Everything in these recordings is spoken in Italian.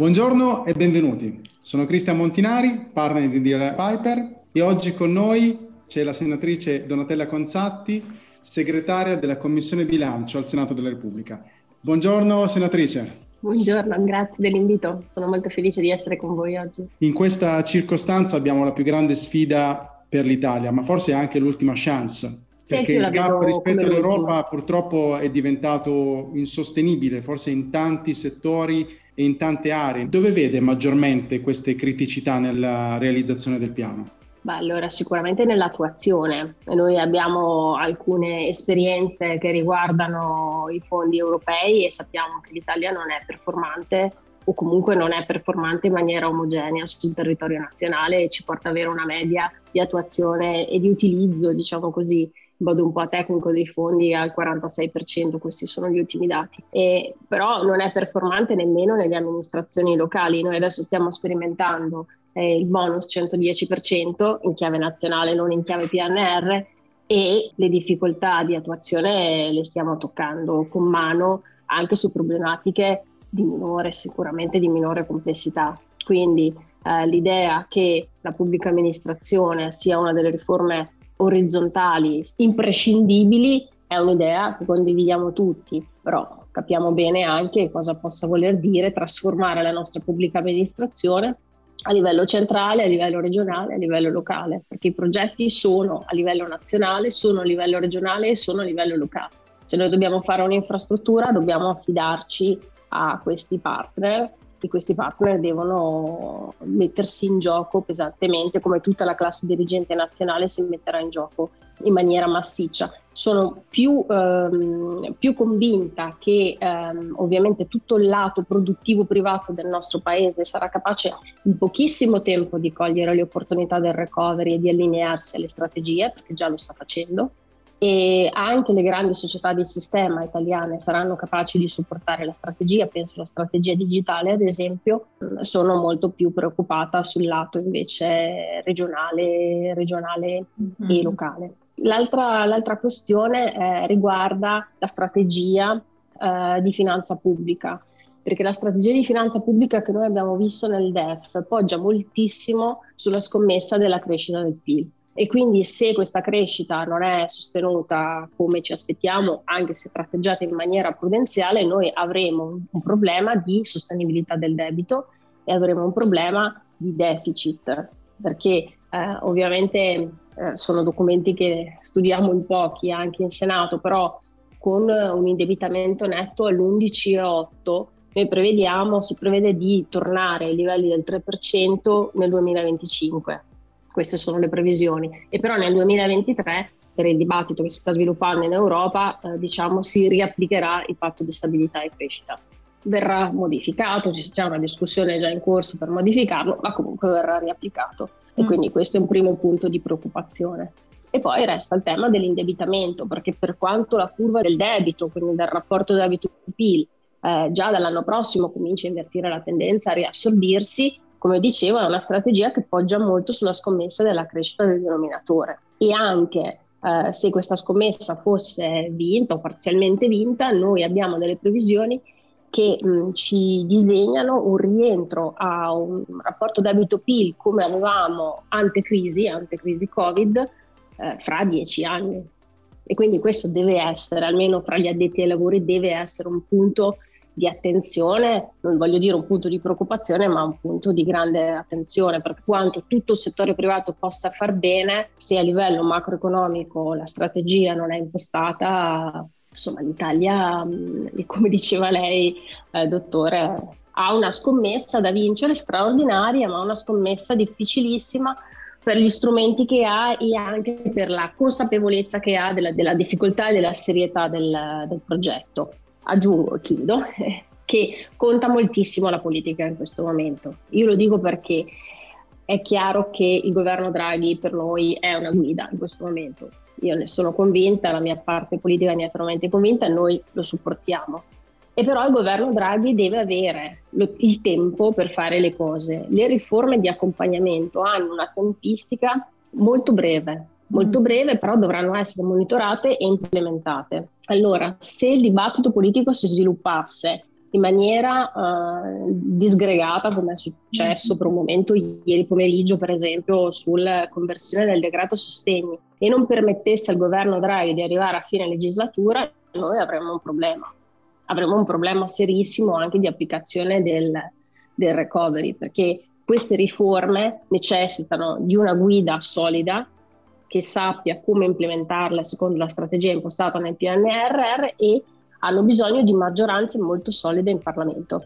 Buongiorno e benvenuti. Sono Cristian Montinari, partner di DL Piper e oggi con noi c'è la senatrice Donatella Conzatti, segretaria della Commissione Bilancio al Senato della Repubblica. Buongiorno senatrice. Buongiorno, grazie dell'invito. Sono molto felice di essere con voi oggi. In questa circostanza abbiamo la più grande sfida per l'Italia, ma forse anche l'ultima chance. Perché il gap rispetto all'Europa purtroppo è diventato insostenibile, forse in tanti settori in tante aree. Dove vede maggiormente queste criticità nella realizzazione del piano? Beh, allora sicuramente nell'attuazione. Noi abbiamo alcune esperienze che riguardano i fondi europei e sappiamo che l'Italia non è performante o comunque non è performante in maniera omogenea sul territorio nazionale e ci porta ad avere una media di attuazione e di utilizzo, diciamo così, modo un po' tecnico dei fondi al 46%, questi sono gli ultimi dati. E, però non è performante nemmeno nelle amministrazioni locali. Noi adesso stiamo sperimentando eh, il bonus 110% in chiave nazionale, non in chiave PNR e le difficoltà di attuazione le stiamo toccando con mano anche su problematiche di minore, sicuramente di minore complessità. Quindi eh, l'idea che la pubblica amministrazione sia una delle riforme orizzontali imprescindibili è un'idea che condividiamo tutti, però capiamo bene anche cosa possa voler dire trasformare la nostra pubblica amministrazione a livello centrale, a livello regionale, a livello locale, perché i progetti sono a livello nazionale, sono a livello regionale e sono a livello locale. Se noi dobbiamo fare un'infrastruttura dobbiamo affidarci a questi partner e questi partner devono mettersi in gioco pesantemente come tutta la classe dirigente nazionale si metterà in gioco in maniera massiccia. Sono più, ehm, più convinta che ehm, ovviamente tutto il lato produttivo privato del nostro paese sarà capace in pochissimo tempo di cogliere le opportunità del recovery e di allinearsi alle strategie, perché già lo sta facendo e anche le grandi società di sistema italiane saranno capaci di supportare la strategia, penso alla strategia digitale ad esempio, sono molto più preoccupata sul lato invece regionale, regionale mm-hmm. e locale. L'altra, l'altra questione eh, riguarda la strategia eh, di finanza pubblica, perché la strategia di finanza pubblica che noi abbiamo visto nel DEF poggia moltissimo sulla scommessa della crescita del PIL e quindi se questa crescita non è sostenuta come ci aspettiamo, anche se tratteggiata in maniera prudenziale, noi avremo un problema di sostenibilità del debito e avremo un problema di deficit, perché eh, ovviamente eh, sono documenti che studiamo in pochi anche in Senato, però con un indebitamento netto all'11,8 noi prevediamo, si prevede di tornare ai livelli del 3% nel 2025 queste sono le previsioni. E però nel 2023, per il dibattito che si sta sviluppando in Europa, eh, diciamo, si riapplicherà il patto di stabilità e crescita. Verrà modificato, c'è una discussione già in corso per modificarlo, ma comunque verrà riapplicato. E mm. quindi questo è un primo punto di preoccupazione. E poi resta il tema dell'indebitamento, perché per quanto la curva del debito, quindi del rapporto debito-PIL, eh, già dall'anno prossimo comincia a invertire la tendenza a riassorbirsi, come dicevo, è una strategia che poggia molto sulla scommessa della crescita del denominatore e anche eh, se questa scommessa fosse vinta o parzialmente vinta, noi abbiamo delle previsioni che mh, ci disegnano un rientro a un rapporto debito-PIL come avevamo ante crisi, ante crisi Covid, eh, fra dieci anni. E quindi questo deve essere, almeno fra gli addetti ai lavori, deve essere un punto di attenzione, non voglio dire un punto di preoccupazione, ma un punto di grande attenzione, per quanto tutto il settore privato possa far bene, se a livello macroeconomico la strategia non è impostata, insomma l'Italia, mm, come diceva lei, eh, dottore, ha una scommessa da vincere straordinaria, ma una scommessa difficilissima per gli strumenti che ha e anche per la consapevolezza che ha della, della difficoltà e della serietà del, del progetto aggiungo e chiudo, che conta moltissimo la politica in questo momento. Io lo dico perché è chiaro che il governo Draghi per noi è una guida in questo momento. Io ne sono convinta, la mia parte politica ne è fermamente convinta noi lo supportiamo. E però il governo Draghi deve avere lo, il tempo per fare le cose. Le riforme di accompagnamento hanno una tempistica molto breve, molto mm. breve, però dovranno essere monitorate e implementate. Allora, se il dibattito politico si sviluppasse in maniera uh, disgregata come è successo per un momento ieri pomeriggio per esempio sulla conversione del decreto sostegni e non permettesse al governo Draghi di arrivare a fine legislatura noi avremmo un problema avremo un problema serissimo anche di applicazione del, del recovery perché queste riforme necessitano di una guida solida che sappia come implementarle secondo la strategia impostata nel PNRR e hanno bisogno di maggioranze molto solide in Parlamento.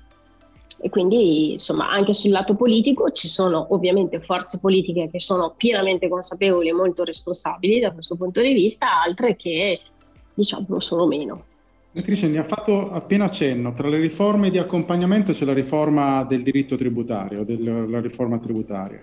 E quindi, insomma, anche sul lato politico ci sono ovviamente forze politiche che sono pienamente consapevoli e molto responsabili da questo punto di vista, altre che, diciamo, sono meno. Cristian, ne ha fatto appena cenno. Tra le riforme di accompagnamento c'è la riforma del diritto tributario, della riforma tributaria.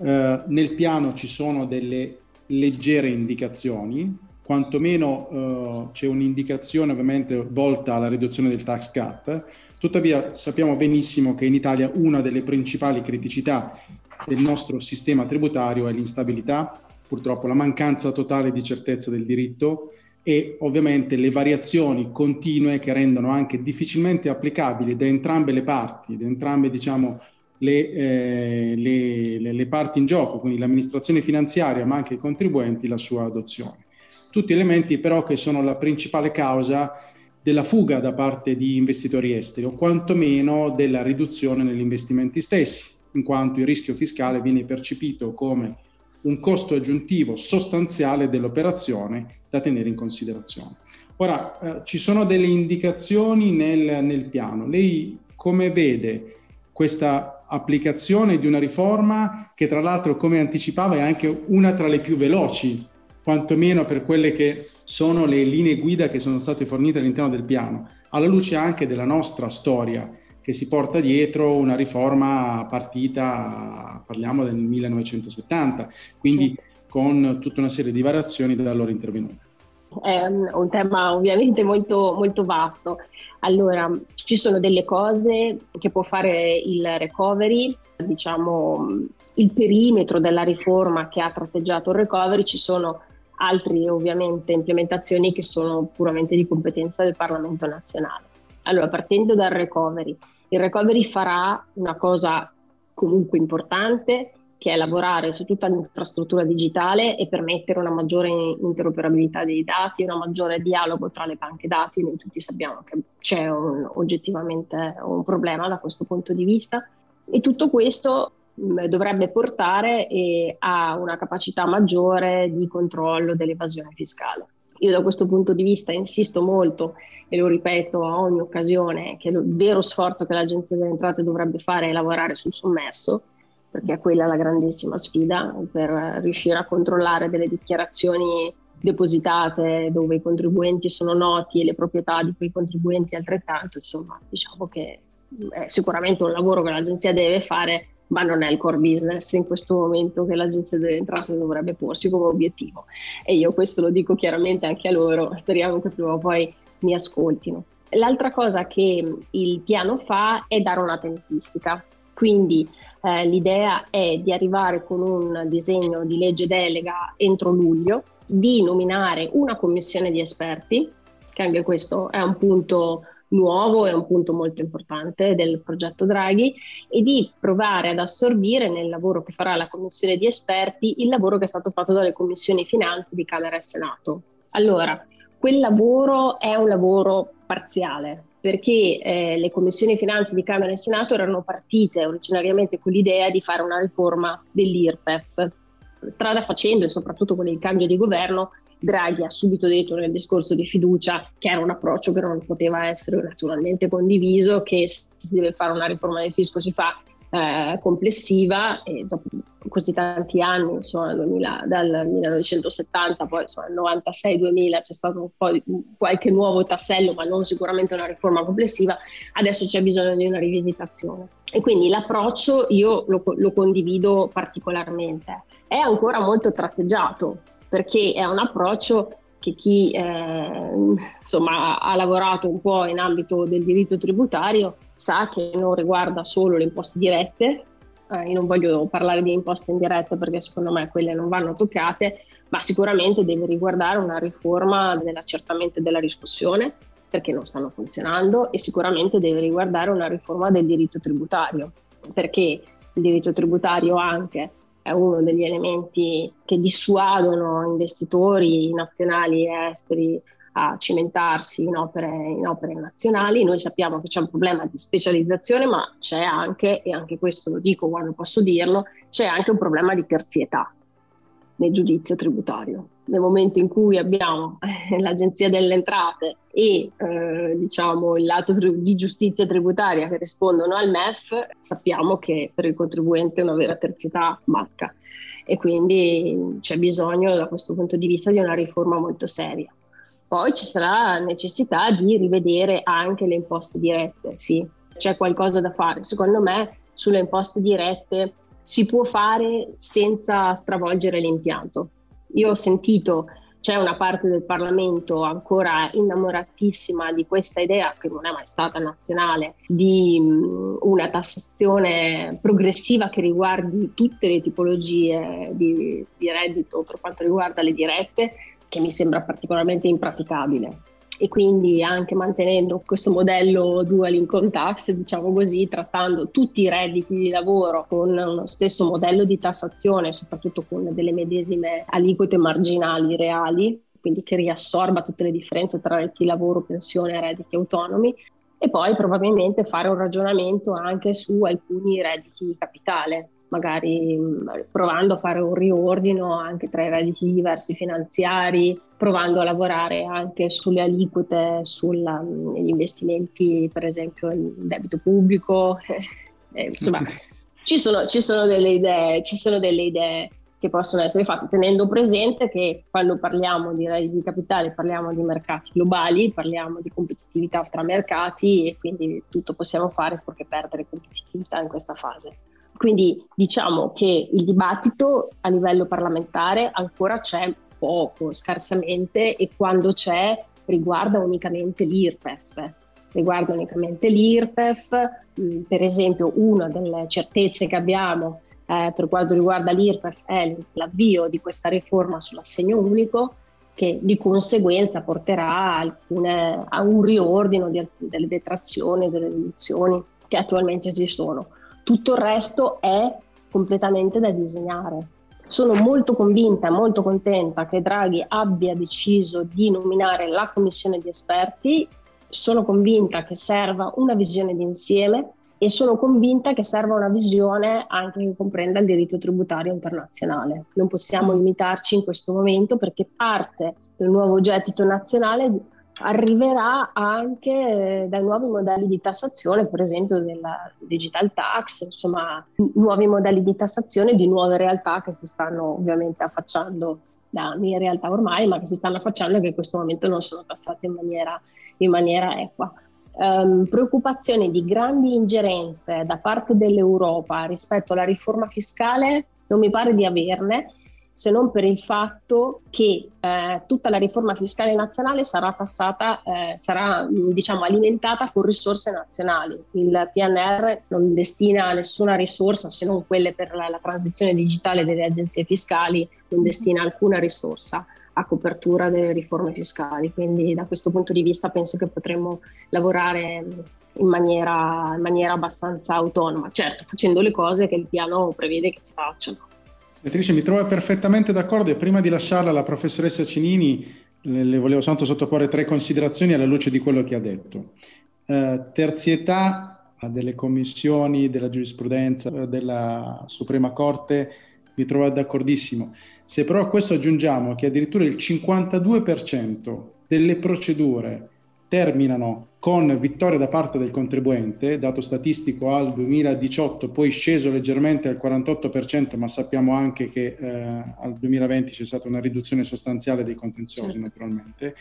Eh, nel piano ci sono delle leggere indicazioni, quantomeno eh, c'è un'indicazione ovviamente volta alla riduzione del tax cap, tuttavia sappiamo benissimo che in Italia una delle principali criticità del nostro sistema tributario è l'instabilità, purtroppo la mancanza totale di certezza del diritto e ovviamente le variazioni continue che rendono anche difficilmente applicabili da entrambe le parti, da entrambe diciamo, le, eh, le, le, parti in gioco, quindi l'amministrazione finanziaria ma anche i contribuenti, la sua adozione tutti elementi però che sono la principale causa della fuga da parte di investitori esteri o quantomeno della riduzione negli investimenti stessi, in quanto il rischio fiscale viene percepito come un costo aggiuntivo sostanziale dell'operazione da tenere in considerazione. Ora, eh, ci sono delle indicazioni nel, nel piano. Lei come vede questa applicazione di una riforma che tra l'altro, come anticipava, è anche una tra le più veloci quantomeno per quelle che sono le linee guida che sono state fornite all'interno del piano, alla luce anche della nostra storia che si porta dietro una riforma partita, parliamo del 1970, quindi sì. con tutta una serie di variazioni da allora intervenute. È un tema ovviamente molto, molto vasto. Allora, ci sono delle cose che può fare il recovery, diciamo il perimetro della riforma che ha tratteggiato il recovery, ci sono altre ovviamente implementazioni che sono puramente di competenza del Parlamento nazionale. Allora, partendo dal recovery, il recovery farà una cosa comunque importante che è lavorare su tutta l'infrastruttura digitale e permettere una maggiore interoperabilità dei dati, una maggiore dialogo tra le banche dati. Noi tutti sappiamo che c'è un, oggettivamente un problema da questo punto di vista. E tutto questo dovrebbe portare eh, a una capacità maggiore di controllo dell'evasione fiscale. Io da questo punto di vista insisto molto e lo ripeto a ogni occasione che il vero sforzo che l'Agenzia delle Entrate dovrebbe fare è lavorare sul sommerso, perché è quella la grandissima sfida per riuscire a controllare delle dichiarazioni depositate dove i contribuenti sono noti e le proprietà di quei contribuenti altrettanto, insomma, diciamo che è sicuramente un lavoro che l'agenzia deve fare ma non è il core business in questo momento che l'agenzia delle entrate dovrebbe porsi come obiettivo. E io questo lo dico chiaramente anche a loro, speriamo che prima o poi mi ascoltino. L'altra cosa che il piano fa è dare una tempistica, quindi eh, l'idea è di arrivare con un disegno di legge delega entro luglio, di nominare una commissione di esperti, che anche questo è un punto nuovo è un punto molto importante del progetto Draghi e di provare ad assorbire nel lavoro che farà la commissione di esperti il lavoro che è stato fatto dalle commissioni finanze di Camera e Senato. Allora, quel lavoro è un lavoro parziale perché eh, le commissioni finanze di Camera e Senato erano partite originariamente con l'idea di fare una riforma dell'IRPEF. Strada facendo e soprattutto con il cambio di governo Draghi ha subito detto nel discorso di fiducia che era un approccio che non poteva essere naturalmente condiviso, che se si deve fare una riforma del fisco si fa eh, complessiva e dopo così tanti anni, insomma, 2000, dal 1970 poi insomma, 96-2000 c'è stato un po' di, qualche nuovo tassello, ma non sicuramente una riforma complessiva, adesso c'è bisogno di una rivisitazione. E quindi l'approccio io lo, lo condivido particolarmente. È ancora molto tratteggiato, perché è un approccio che chi eh, insomma, ha lavorato un po' in ambito del diritto tributario sa che non riguarda solo le imposte dirette, eh, io non voglio parlare di imposte indirette perché secondo me quelle non vanno toccate, ma sicuramente deve riguardare una riforma dell'accertamento della riscossione, perché non stanno funzionando e sicuramente deve riguardare una riforma del diritto tributario, perché il diritto tributario anche è uno degli elementi che dissuadono investitori nazionali e esteri a cimentarsi in opere, in opere, nazionali. Noi sappiamo che c'è un problema di specializzazione, ma c'è anche, e anche questo lo dico quando posso dirlo, c'è anche un problema di terzietà nel giudizio tributario. Nel momento in cui abbiamo l'Agenzia delle Entrate e eh, diciamo, il lato di giustizia tributaria che rispondono al MEF, sappiamo che per il contribuente una vera terzietà manca e quindi c'è bisogno da questo punto di vista di una riforma molto seria. Poi ci sarà necessità di rivedere anche le imposte dirette, sì, c'è qualcosa da fare. Secondo me sulle imposte dirette si può fare senza stravolgere l'impianto. Io ho sentito c'è una parte del Parlamento ancora innamoratissima di questa idea, che non è mai stata nazionale, di una tassazione progressiva che riguardi tutte le tipologie di, di reddito per quanto riguarda le dirette, che mi sembra particolarmente impraticabile e quindi anche mantenendo questo modello dual income tax, diciamo così, trattando tutti i redditi di lavoro con uno stesso modello di tassazione, soprattutto con delle medesime aliquote marginali reali, quindi che riassorba tutte le differenze tra redditi di lavoro, pensione e redditi autonomi, e poi probabilmente fare un ragionamento anche su alcuni redditi di capitale, magari provando a fare un riordino anche tra i redditi diversi finanziari, provando a lavorare anche sulle aliquote, sugli investimenti, per esempio il debito pubblico. Eh, insomma, ci sono, ci sono, delle idee, ci sono delle idee che possono essere fatte, tenendo presente che quando parliamo di redditi di capitale parliamo di mercati globali, parliamo di competitività tra mercati e quindi tutto possiamo fare fuorché perdere competitività in questa fase. Quindi diciamo che il dibattito a livello parlamentare ancora c'è poco, scarsamente, e quando c'è riguarda unicamente l'IRPEF. Riguarda unicamente l'IRPEF, mm, per esempio una delle certezze che abbiamo eh, per quanto riguarda l'IRPEF è l'avvio di questa riforma sull'assegno unico che di conseguenza porterà alcune, a un riordino di, delle detrazioni, delle deduzioni che attualmente ci sono. Tutto il resto è completamente da disegnare. Sono molto convinta, molto contenta che Draghi abbia deciso di nominare la commissione di esperti. Sono convinta che serva una visione d'insieme e sono convinta che serva una visione anche che comprenda il diritto tributario internazionale. Non possiamo limitarci in questo momento perché parte del nuovo gettito nazionale arriverà anche eh, dai nuovi modelli di tassazione, per esempio della digital tax, insomma nuovi modelli di tassazione di nuove realtà che si stanno ovviamente affacciando da mie realtà ormai, ma che si stanno affacciando e che in questo momento non sono tassate in maniera, in maniera equa. Um, preoccupazione di grandi ingerenze da parte dell'Europa rispetto alla riforma fiscale non mi pare di averne se non per il fatto che eh, tutta la riforma fiscale nazionale sarà tassata, eh, sarà diciamo, alimentata con risorse nazionali. Il PNR non destina nessuna risorsa se non quelle per la, la transizione digitale delle agenzie fiscali, non destina alcuna risorsa a copertura delle riforme fiscali. Quindi da questo punto di vista penso che potremmo lavorare in maniera, in maniera abbastanza autonoma, certo facendo le cose che il piano prevede che si facciano. Beatrice, mi trovo perfettamente d'accordo e prima di lasciarla alla professoressa Cinini le, le volevo soltanto sottoporre tre considerazioni alla luce di quello che ha detto. Eh, terzietà delle commissioni, della giurisprudenza, della Suprema Corte, mi trovo d'accordissimo. Se però a questo aggiungiamo che addirittura il 52% delle procedure terminano con vittoria da parte del contribuente, dato statistico al 2018, poi sceso leggermente al 48%, ma sappiamo anche che eh, al 2020 c'è stata una riduzione sostanziale dei contenziosi certo. naturalmente,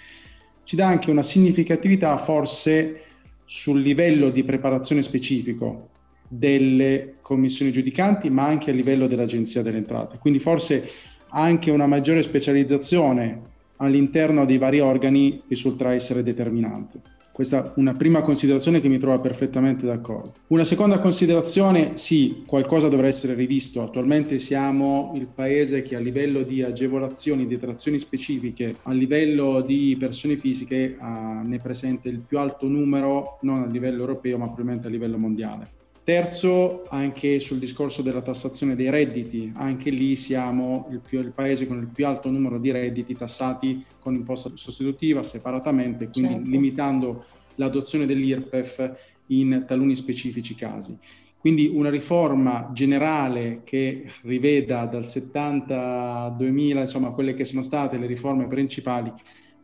ci dà anche una significatività forse sul livello di preparazione specifico delle commissioni giudicanti, ma anche a livello dell'Agenzia delle Entrate. Quindi forse anche una maggiore specializzazione all'interno dei vari organi risulterà essere determinante. Questa è una prima considerazione che mi trova perfettamente d'accordo. Una seconda considerazione, sì, qualcosa dovrà essere rivisto. Attualmente siamo il paese che a livello di agevolazioni, di detrazioni specifiche, a livello di persone fisiche uh, ne presenta il più alto numero, non a livello europeo, ma probabilmente a livello mondiale. Terzo, anche sul discorso della tassazione dei redditi, anche lì siamo il, più, il, paese con il più alto numero di redditi tassati con imposta sostitutiva separatamente, quindi certo. limitando l'adozione dell'IRPEF in taluni specifici casi. Quindi una riforma generale che riveda dal 70 al 2000, insomma, quelle che sono state le riforme principali,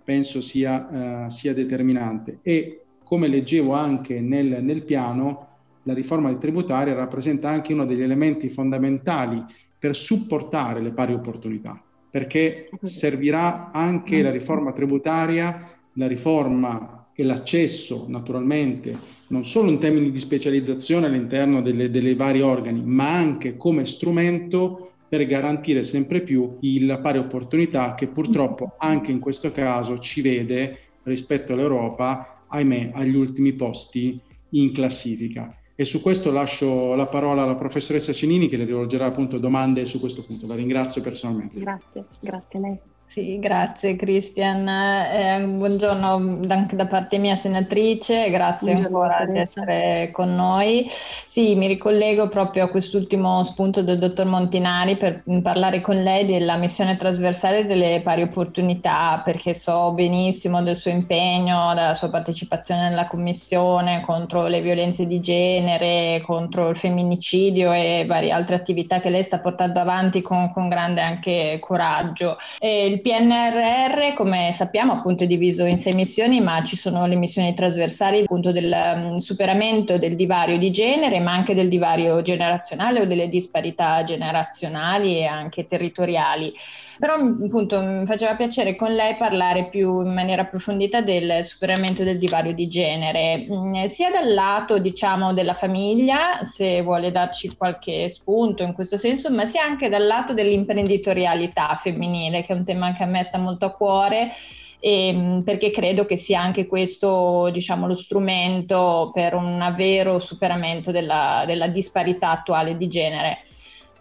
penso sia, uh, sia determinante. E come leggevo anche nel, nel piano, la riforma tributaria rappresenta anche uno degli elementi fondamentali per supportare le pari opportunità, perché servirà anche la riforma tributaria, la riforma e l'accesso naturalmente non solo in termini di specializzazione all'interno delle, delle vari organi, ma anche come strumento per garantire sempre più la pari opportunità che purtroppo anche in questo caso ci vede rispetto all'Europa, ahimè, agli ultimi posti in classifica. E su questo lascio la parola alla professoressa Cenini che le rivolgerà appunto domande su questo punto. La ringrazio personalmente. Grazie, grazie a lei. Sì, grazie Cristian. Eh, buongiorno anche da parte mia senatrice, grazie buongiorno, ancora di essere con noi. Sì, mi ricollego proprio a quest'ultimo spunto del dottor Montinari per parlare con lei della missione trasversale delle pari opportunità, perché so benissimo del suo impegno, della sua partecipazione nella commissione contro le violenze di genere, contro il femminicidio e varie altre attività che lei sta portando avanti con, con grande anche coraggio. E il PNRR, come sappiamo, appunto è diviso in sei missioni, ma ci sono le missioni trasversali appunto del um, superamento del divario di genere, ma anche del divario generazionale o delle disparità generazionali e anche territoriali. Però appunto mi faceva piacere con lei parlare più in maniera approfondita del superamento del divario di genere, mm, sia dal lato diciamo della famiglia, se vuole darci qualche spunto in questo senso, ma sia anche dal lato dell'imprenditorialità femminile, che è un tema che a me sta molto a cuore. E, ehm, perché credo che sia anche questo diciamo, lo strumento per un vero superamento della, della disparità attuale di genere.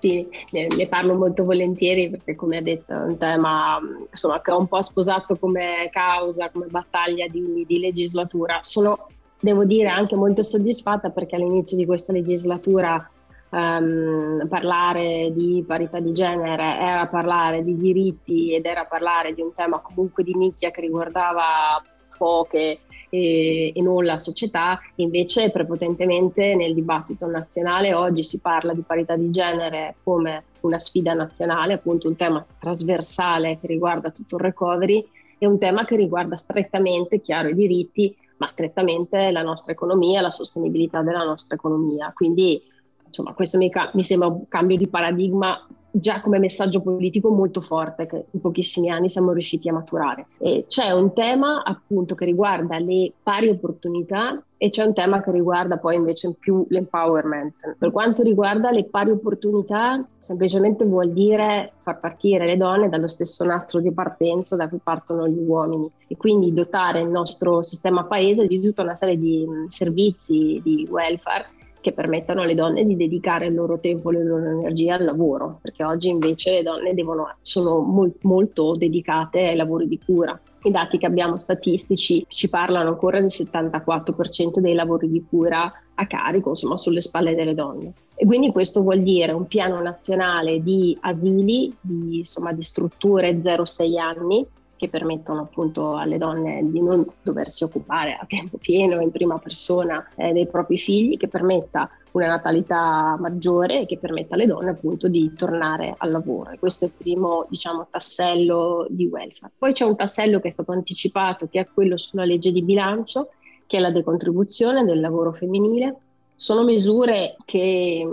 Sì, ne, ne, parlo molto volentieri perché come ha detto è un tema insomma, che ho un po' sposato come causa, come battaglia di, di legislatura. Sono, devo dire, anche molto soddisfatta perché all'inizio di questa legislatura um, parlare di parità di genere era parlare di diritti ed era parlare di un tema comunque di nicchia che riguardava poche e, e, non la società, invece prepotentemente nel dibattito nazionale oggi si parla di parità di genere come una sfida nazionale, appunto un tema trasversale che riguarda tutto il recovery e un tema che riguarda strettamente, chiaro, i diritti, ma strettamente la nostra economia, la sostenibilità della nostra economia. Quindi insomma, questo mi, mi sembra un cambio di paradigma già come messaggio politico molto forte che in pochissimi anni siamo riusciti a maturare. E c'è un tema appunto che riguarda le pari opportunità e c'è un tema che riguarda poi invece più l'empowerment. Per quanto riguarda le pari opportunità, semplicemente vuol dire far partire le donne dallo stesso nastro di partenza da cui partono gli uomini e quindi dotare il nostro sistema paese di tutta una serie di servizi di welfare che permettano alle donne di dedicare il loro tempo e le loro energie al lavoro, perché oggi invece le donne devono, sono mol, molto dedicate ai lavori di cura. I dati che abbiamo statistici ci parlano ancora del 74% dei lavori di cura a carico, insomma, sulle spalle delle donne. E quindi questo vuol dire un piano nazionale di asili, di, insomma, di strutture 0-6 anni, che permettono appunto alle donne di non doversi occupare a tempo pieno in prima persona eh, dei propri figli, che permetta una natalità maggiore e che permetta alle donne appunto di tornare al lavoro. E questo è il primo diciamo, tassello di welfare. Poi c'è un tassello che è stato anticipato, che è quello sulla legge di bilancio, che è la decontribuzione del lavoro femminile. Sono misure che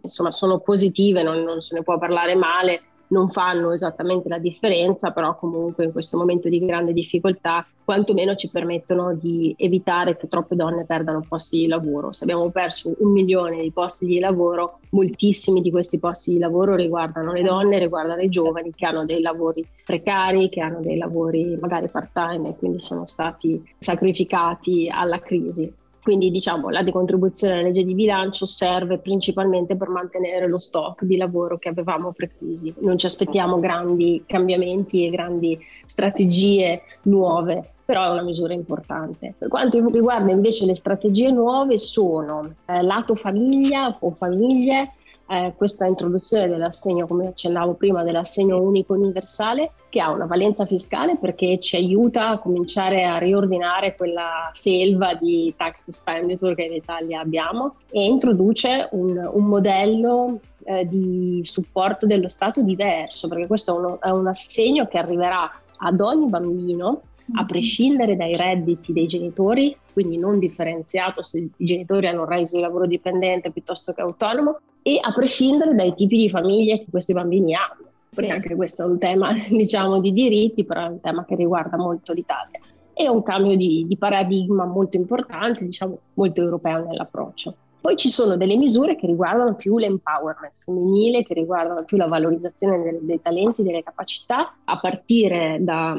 insomma, sono positive, non, non se ne può parlare male, non fanno esattamente la differenza, però comunque in questo momento di grande difficoltà quantomeno ci permettono di evitare che troppe donne perdano posti di lavoro. Se abbiamo perso un milione di posti di lavoro, moltissimi di questi posti di lavoro riguardano le donne, riguardano i giovani che hanno dei lavori precari, che hanno dei lavori magari part-time e quindi sono stati sacrificati alla crisi. Quindi diciamo la decontribuzione alla legge di bilancio serve principalmente per mantenere lo stock di lavoro che avevamo pre-crisi. Non ci aspettiamo grandi cambiamenti e grandi strategie nuove, però è una misura importante. Per quanto riguarda invece le strategie nuove sono eh, lato famiglia o famiglie, eh, questa introduzione dell'assegno, come accennavo prima, dell'assegno unico universale, che ha una valenza fiscale perché ci aiuta a cominciare a riordinare quella selva di tax expenditure che in Italia abbiamo e introduce un, un modello eh, di supporto dello Stato diverso, perché questo è, uno, è un assegno che arriverà ad ogni bambino a mm-hmm. prescindere dai redditi dei genitori, quindi non differenziato se i genitori hanno un reddito di lavoro dipendente piuttosto che autonomo, e a prescindere dai tipi di famiglie che questi bambini hanno. Perché sì. anche questo è un tema, diciamo, di diritti, però è un tema che riguarda molto l'Italia. È un cambio di, di paradigma molto importante, diciamo, molto europeo nell'approccio. Poi ci sono delle misure che riguardano più l'empowerment femminile, che riguardano più la valorizzazione dei, dei talenti, delle capacità, a partire da,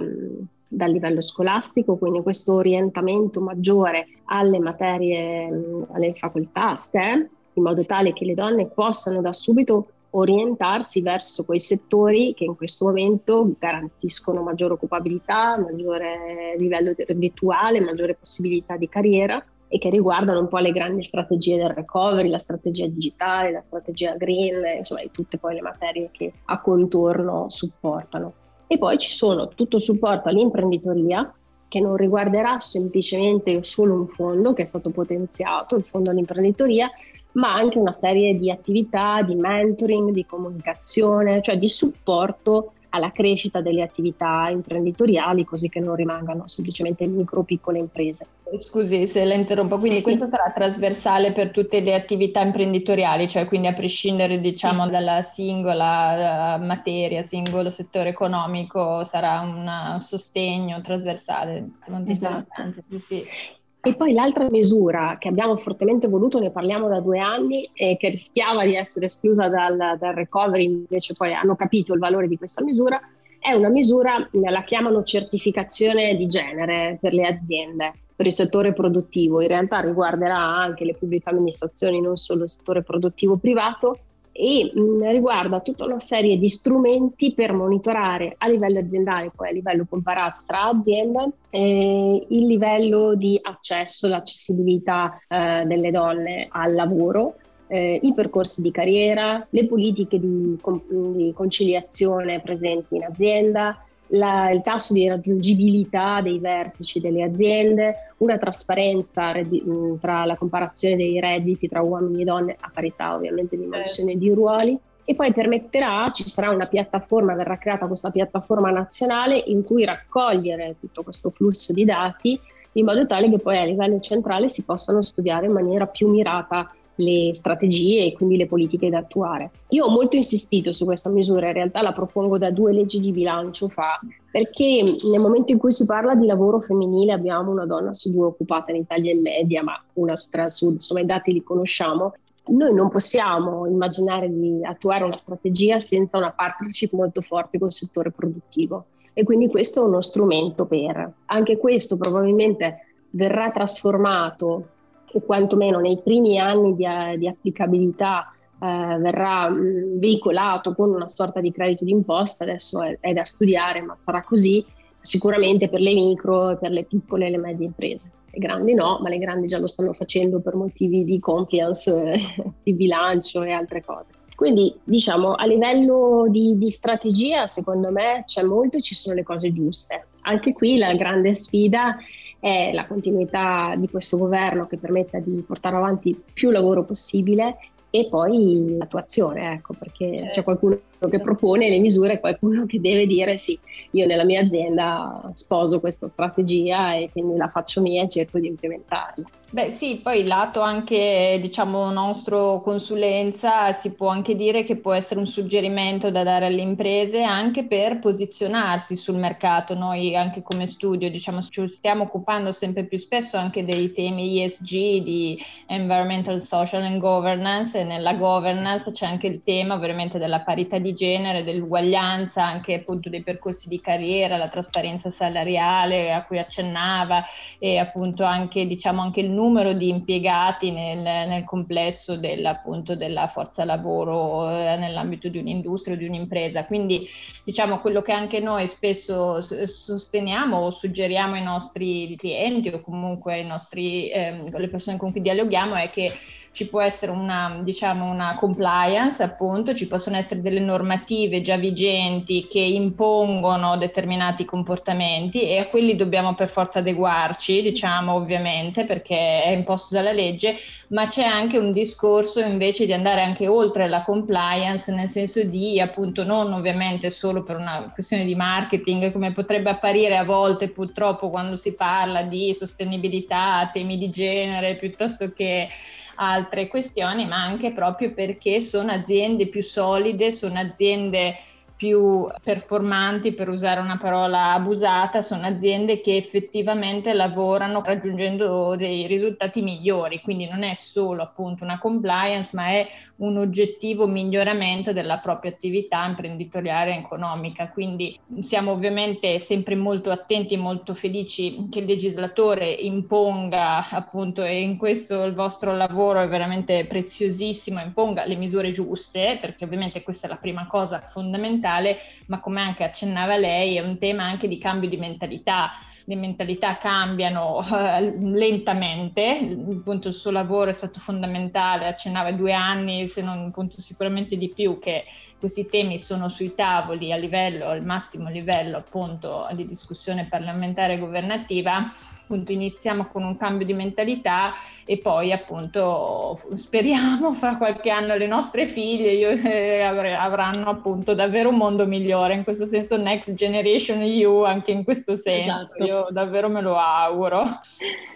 dal livello scolastico, quindi questo orientamento maggiore alle materie, alle facoltà STEM, in modo tale che le donne possano da subito orientarsi verso quei settori che in questo momento garantiscono maggiore occupabilità, maggiore livello reddituale, maggiore possibilità di carriera e che riguardano un po' le grandi strategie del recovery, la strategia digitale, la strategia green, insomma tutte poi le materie che a contorno supportano. E poi ci sono tutto il supporto all'imprenditoria che non riguarderà semplicemente solo un fondo che è stato potenziato, il fondo all'imprenditoria, ma anche una serie di attività di mentoring, di comunicazione, cioè di supporto alla crescita delle attività imprenditoriali, così che non rimangano semplicemente micro piccole imprese. Scusi se la interrompo, quindi sì, questo sarà trasversale per tutte le attività imprenditoriali, cioè quindi a prescindere diciamo sì. dalla singola uh, materia, singolo settore economico, sarà un sostegno trasversale. Esatto. Sì. E poi l'altra misura che abbiamo fortemente voluto, ne parliamo da due anni, e che rischiava di essere esclusa dal, dal recovery, invece poi hanno capito il valore di questa misura, è una misura, la chiamano certificazione di genere per le aziende, per il settore produttivo. In realtà riguarderà anche le pubbliche amministrazioni, non solo il settore produttivo privato, e mh, riguarda tutta una serie di strumenti per monitorare a livello aziendale, poi a livello comparato tra aziende, eh, il livello di accesso, l'accessibilità eh, delle donne al lavoro, eh, i percorsi di carriera, le politiche di, di conciliazione presenti in azienda, la, il tasso di raggiungibilità dei vertici delle aziende, una trasparenza reddi, tra la comparazione dei redditi tra uomini e donne a parità ovviamente di mansione certo. di ruoli e poi permetterà, ci sarà una piattaforma, verrà creata questa piattaforma nazionale in cui raccogliere tutto questo flusso di dati in modo tale che poi a livello centrale si possano studiare in maniera più mirata le strategie e quindi le politiche da attuare. Io ho molto insistito su questa misura, in realtà la propongo da due leggi di bilancio fa, perché nel momento in cui si parla di lavoro femminile abbiamo una donna su due occupata in Italia in media, ma una su tre al sud, insomma i dati li conosciamo, noi non possiamo immaginare di attuare una strategia senza una partnership molto forte col settore produttivo e quindi questo è uno strumento per. Anche questo probabilmente verrà trasformato o quantomeno nei primi anni di, di applicabilità eh, verrà mh, mm, veicolato con una sorta di credito d'imposta, adesso è, è, da studiare, ma sarà così sicuramente per le micro, per le piccole e le medie imprese. Le grandi no, ma le grandi già lo stanno facendo per motivi di compliance, eh, di bilancio e altre cose. Quindi diciamo a livello di, di strategia secondo me c'è molto e ci sono le cose giuste. Anche qui la grande sfida è la continuità di questo governo che permetta di portare avanti più lavoro possibile e poi l'attuazione, ecco, perché c'è qualcuno che propone le misure qualcuno che deve dire sì, io nella mia azienda sposo questa strategia e quindi la faccio mia e cerco di implementarla. Beh sì, poi il lato anche diciamo nostro consulenza si può anche dire che può essere un suggerimento da dare alle imprese anche per posizionarsi sul mercato. Noi anche come studio diciamo ci stiamo occupando sempre più spesso anche dei temi ESG di Environmental, Social and Governance e nella governance c'è anche il tema veramente della parità di genere, dell'uguaglianza, anche appunto dei percorsi di carriera, la trasparenza salariale a cui accennava e appunto anche diciamo anche il numero di impiegati nel, nel complesso del, appunto, della forza lavoro eh, nell'ambito di un'industria o di un'impresa. Quindi diciamo quello che anche noi spesso sosteniamo o suggeriamo ai nostri clienti o comunque ai nostri, eh, le persone con cui dialoghiamo è che ci può essere una, diciamo, una compliance, appunto, ci possono essere delle normative già vigenti che impongono determinati comportamenti e a quelli dobbiamo per forza adeguarci, diciamo, ovviamente, perché è imposto dalla legge, ma c'è anche un discorso invece di andare anche oltre la compliance, nel senso di appunto non ovviamente solo per una questione di marketing, come potrebbe apparire a volte purtroppo quando si parla di sostenibilità, temi di genere, piuttosto che altre questioni, ma anche proprio perché sono aziende più solide, sono aziende più performanti, per usare una parola abusata, sono aziende che effettivamente lavorano raggiungendo dei risultati migliori, quindi non è solo appunto una compliance, ma è un oggettivo miglioramento della propria attività imprenditoriale e economica. Quindi siamo ovviamente sempre molto attenti e molto felici che il legislatore imponga appunto e in questo il vostro lavoro è veramente preziosissimo, imponga le misure giuste, perché ovviamente questa è la prima cosa fondamentale, ma come anche accennava lei è un tema anche di cambio di mentalità. Le mentalità cambiano uh, lentamente, appunto il suo lavoro è stato fondamentale, accennava due anni, se non appunto sicuramente di più, che questi temi sono sui tavoli a livello, al massimo livello appunto di discussione parlamentare e governativa appunto iniziamo con un cambio di mentalità e poi appunto speriamo fra qualche anno le nostre figlie io, eh, avranno appunto davvero un mondo migliore, in questo senso Next Generation EU anche in questo senso, esatto. io davvero me lo auguro.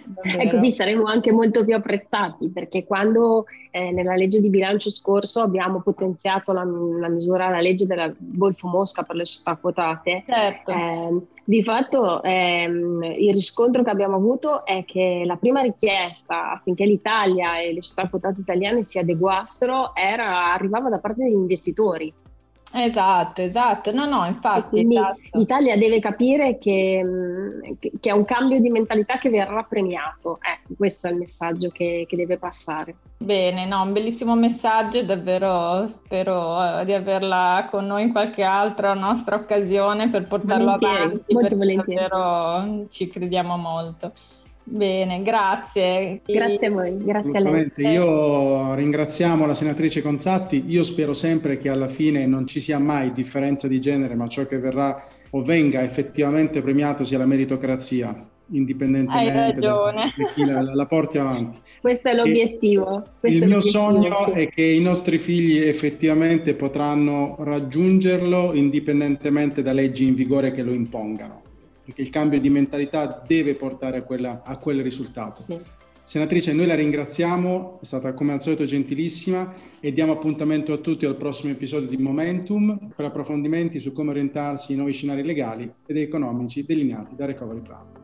Davvero. E così saremo anche molto più apprezzati perché quando eh, nella legge di bilancio scorso abbiamo potenziato la, la misura, la legge della Golfo Mosca per le società quotate, certo. eh, di fatto ehm, il riscontro che abbiamo avuto è che la prima richiesta affinché l'Italia e le società quotate italiane si adeguassero era, arrivava da parte degli investitori. Esatto, esatto, no, no, infatti. quindi esatto. l'Italia deve capire che, che, è un cambio di mentalità che verrà premiato. Ecco, questo è il messaggio che, che deve passare. Bene, no, un bellissimo messaggio, davvero spero uh, di averla con noi in qualche altra nostra occasione per portarlo volentieri, avanti. Molto volentieri. Davvero ci crediamo molto. Bene, grazie. Grazie a voi, grazie a lei. Io ringraziamo la senatrice Conzatti, io spero sempre che alla fine non ci sia mai differenza di genere, ma ciò che verrà o venga effettivamente premiato sia la meritocrazia, indipendentemente da, da chi la, la, porti avanti. Questo è l'obiettivo. Questo il è mio sogno sì. è che i nostri figli effettivamente potranno raggiungerlo indipendentemente da leggi in vigore che lo impongano perché il cambio di mentalità deve portare a, quella, a quel risultato. Sì. Senatrice, noi la ringraziamo, è stata come al solito gentilissima e diamo appuntamento a tutti al prossimo episodio di Momentum per approfondimenti su come orientarsi i nuovi scenari legali ed economici delineati da Recovery Plan.